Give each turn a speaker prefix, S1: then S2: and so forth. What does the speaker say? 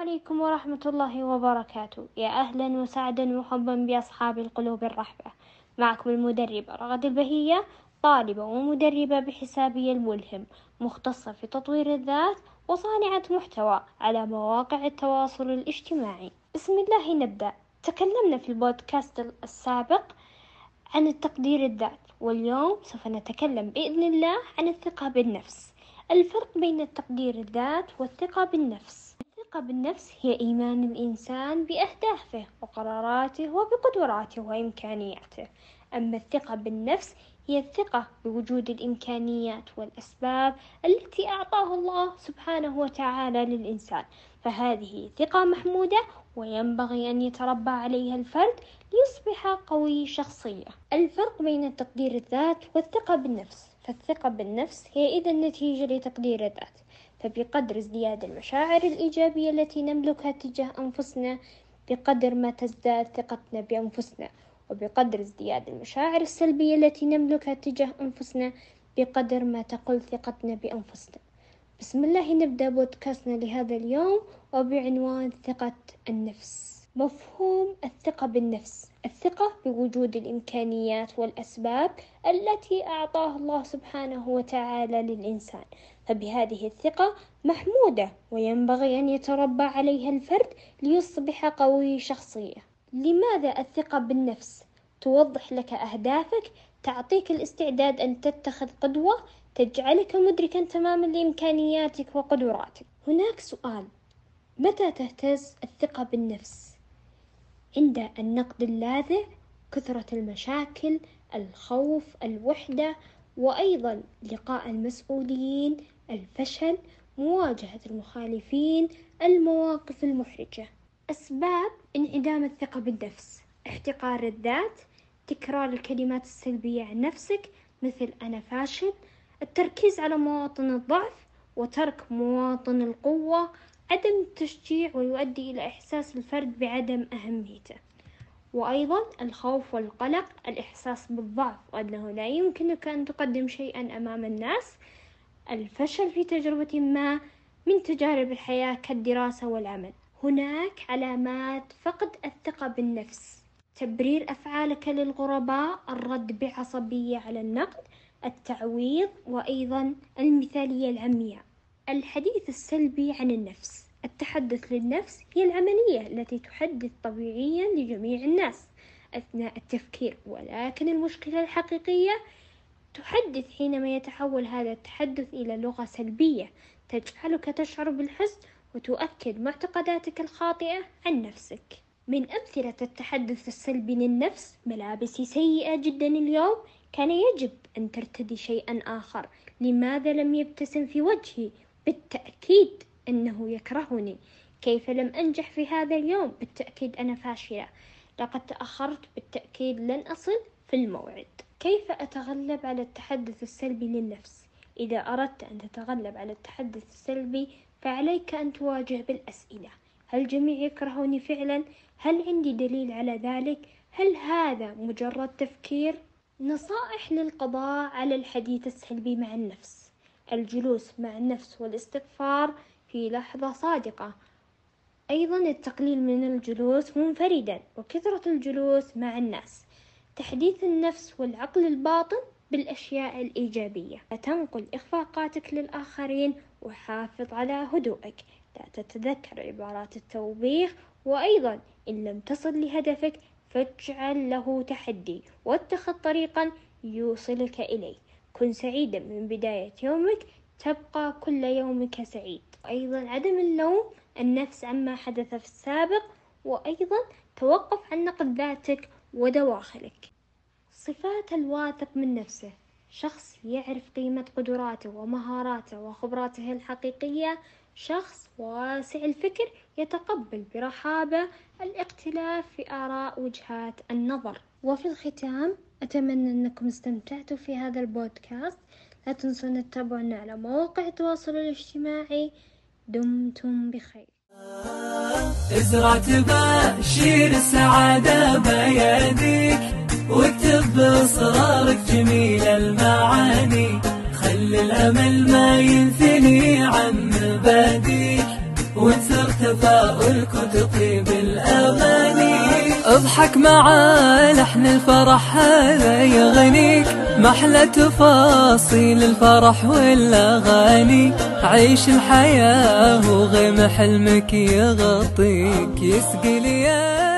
S1: عليكم ورحمة الله وبركاته. يا أهلا وسعدا وحبا بأصحاب القلوب الرحبة. معكم المدربة رغد البهية طالبة ومدربة بحسابي الملهم مختصة في تطوير الذات وصانعة محتوى على مواقع التواصل الاجتماعي. بسم الله نبدأ. تكلمنا في البودكاست السابق عن التقدير الذات واليوم سوف نتكلم بإذن الله عن الثقة بالنفس. الفرق بين التقدير الذات والثقة بالنفس. الثقة بالنفس هي إيمان الإنسان بأهدافه وقراراته وبقدراته وإمكانياته. أما الثقة بالنفس هي الثقة بوجود الإمكانيات والأسباب التي أعطاه الله سبحانه وتعالى للإنسان. فهذه ثقة محمودة وينبغي أن يتربى عليها الفرد ليصبح قوي شخصية. الفرق بين التقدير الذات والثقة بالنفس. فالثقة بالنفس هي إذا نتيجة لتقدير الذات. فبقدر ازدياد المشاعر الإيجابية التي نملكها تجاه أنفسنا بقدر ما تزداد ثقتنا بأنفسنا وبقدر ازدياد المشاعر السلبية التي نملكها تجاه أنفسنا بقدر ما تقل ثقتنا بأنفسنا. بسم الله نبدأ بودكاستنا لهذا اليوم وبعنوان ثقة النفس. مفهوم الثقة بالنفس. الثقة بوجود الإمكانيات والأسباب التي أعطاها الله سبحانه وتعالى للإنسان. فبهذه الثقة محمودة وينبغي أن يتربى عليها الفرد ليصبح قوي شخصية. لماذا الثقة بالنفس؟ توضح لك أهدافك تعطيك الاستعداد أن تتخذ قدوة تجعلك مدركا تماما لإمكانياتك وقدراتك. هناك سؤال. متى تهتز الثقة بالنفس؟ عند النقد اللاذع كثرة المشاكل الخوف الوحدة وأيضا لقاء المسؤولين الفشل مواجهة المخالفين المواقف المحرجة. أسباب انعدام الثقة بالنفس. احتقار الذات تكرار الكلمات السلبية عن نفسك مثل أنا فاشل. التركيز على مواطن الضعف وترك مواطن القوة. عدم التشجيع ويؤدي إلى إحساس الفرد بعدم أهميته. وأيضا الخوف والقلق الإحساس بالضعف وأنه لا يمكنك أن تقدم شيئا أمام الناس. الفشل في تجربة ما من تجارب الحياة كالدراسة والعمل. هناك علامات فقد الثقة بالنفس. تبرير أفعالك للغرباء الرد بعصبية على النقد التعويض وأيضا المثالية العمياء. الحديث السلبي عن النفس. التحدث للنفس هي العملية التي تحدث طبيعيا لجميع الناس أثناء التفكير. ولكن المشكلة الحقيقية تحدث حينما يتحول هذا التحدث إلى لغة سلبية تجعلك تشعر بالحزن وتؤكد معتقداتك الخاطئة عن نفسك. من أمثلة التحدث السلبي للنفس ملابسي سيئة جدا اليوم كان يجب أن ترتدي شيئا آخر. لماذا لم يبتسم في وجهي؟ بالتأكيد أنه يكرهني. كيف لم أنجح في هذا اليوم؟ بالتأكيد أنا فاشلة. لقد تأخرت بالتأكيد لن أصل في الموعد. كيف أتغلب على التحدث السلبي للنفس إذا أردت أن تتغلب على التحدث السلبي فعليك أن تواجه بالأسئلة هل جميع يكرهوني فعلا؟ هل عندي دليل على ذلك؟ هل هذا مجرد تفكير؟ نصائح للقضاء على الحديث السلبي مع النفس الجلوس مع النفس والاستغفار في لحظة صادقة أيضا التقليل من الجلوس منفردا وكثرة الجلوس مع الناس تحديث النفس والعقل الباطن بالأشياء الإيجابية. تنقل إخفاقاتك للآخرين وحافظ على هدوءك. لا تتذكر عبارات التوبيخ وأيضا إن لم تصل لهدفك فاجعل له تحدي واتخذ طريقا يوصلك إليه. كن سعيدا من بداية يومك تبقى كل يومك سعيد. وأيضا عدم اللوم النفس عما حدث في السابق وأيضا توقف عن نقد ذاتك ودواخلك. صفات الواثق من نفسه. شخص يعرف قيمة قدراته ومهاراته وخبراته الحقيقية. شخص واسع الفكر يتقبل برحابة الاختلاف في آراء وجهات النظر. وفي الختام أتمنى أنكم استمتعتوا في هذا البودكاست. لا تنسون تتابعونا على مواقع التواصل الاجتماعي. دمتم بخير.
S2: ازرع تباشير السعادة بيديك واكتب بإصرارك جميل المعاني. خلي الأمل ما ينثني عن مباديك. وانثر تفاؤلك وتطيب الأماني. اضحك مع لحن الفرح هذا يغنيك. محلى تفاصيل الفرح والأغاني عيش الحياة وغيم حلمك يغطيك. يسقي ليالي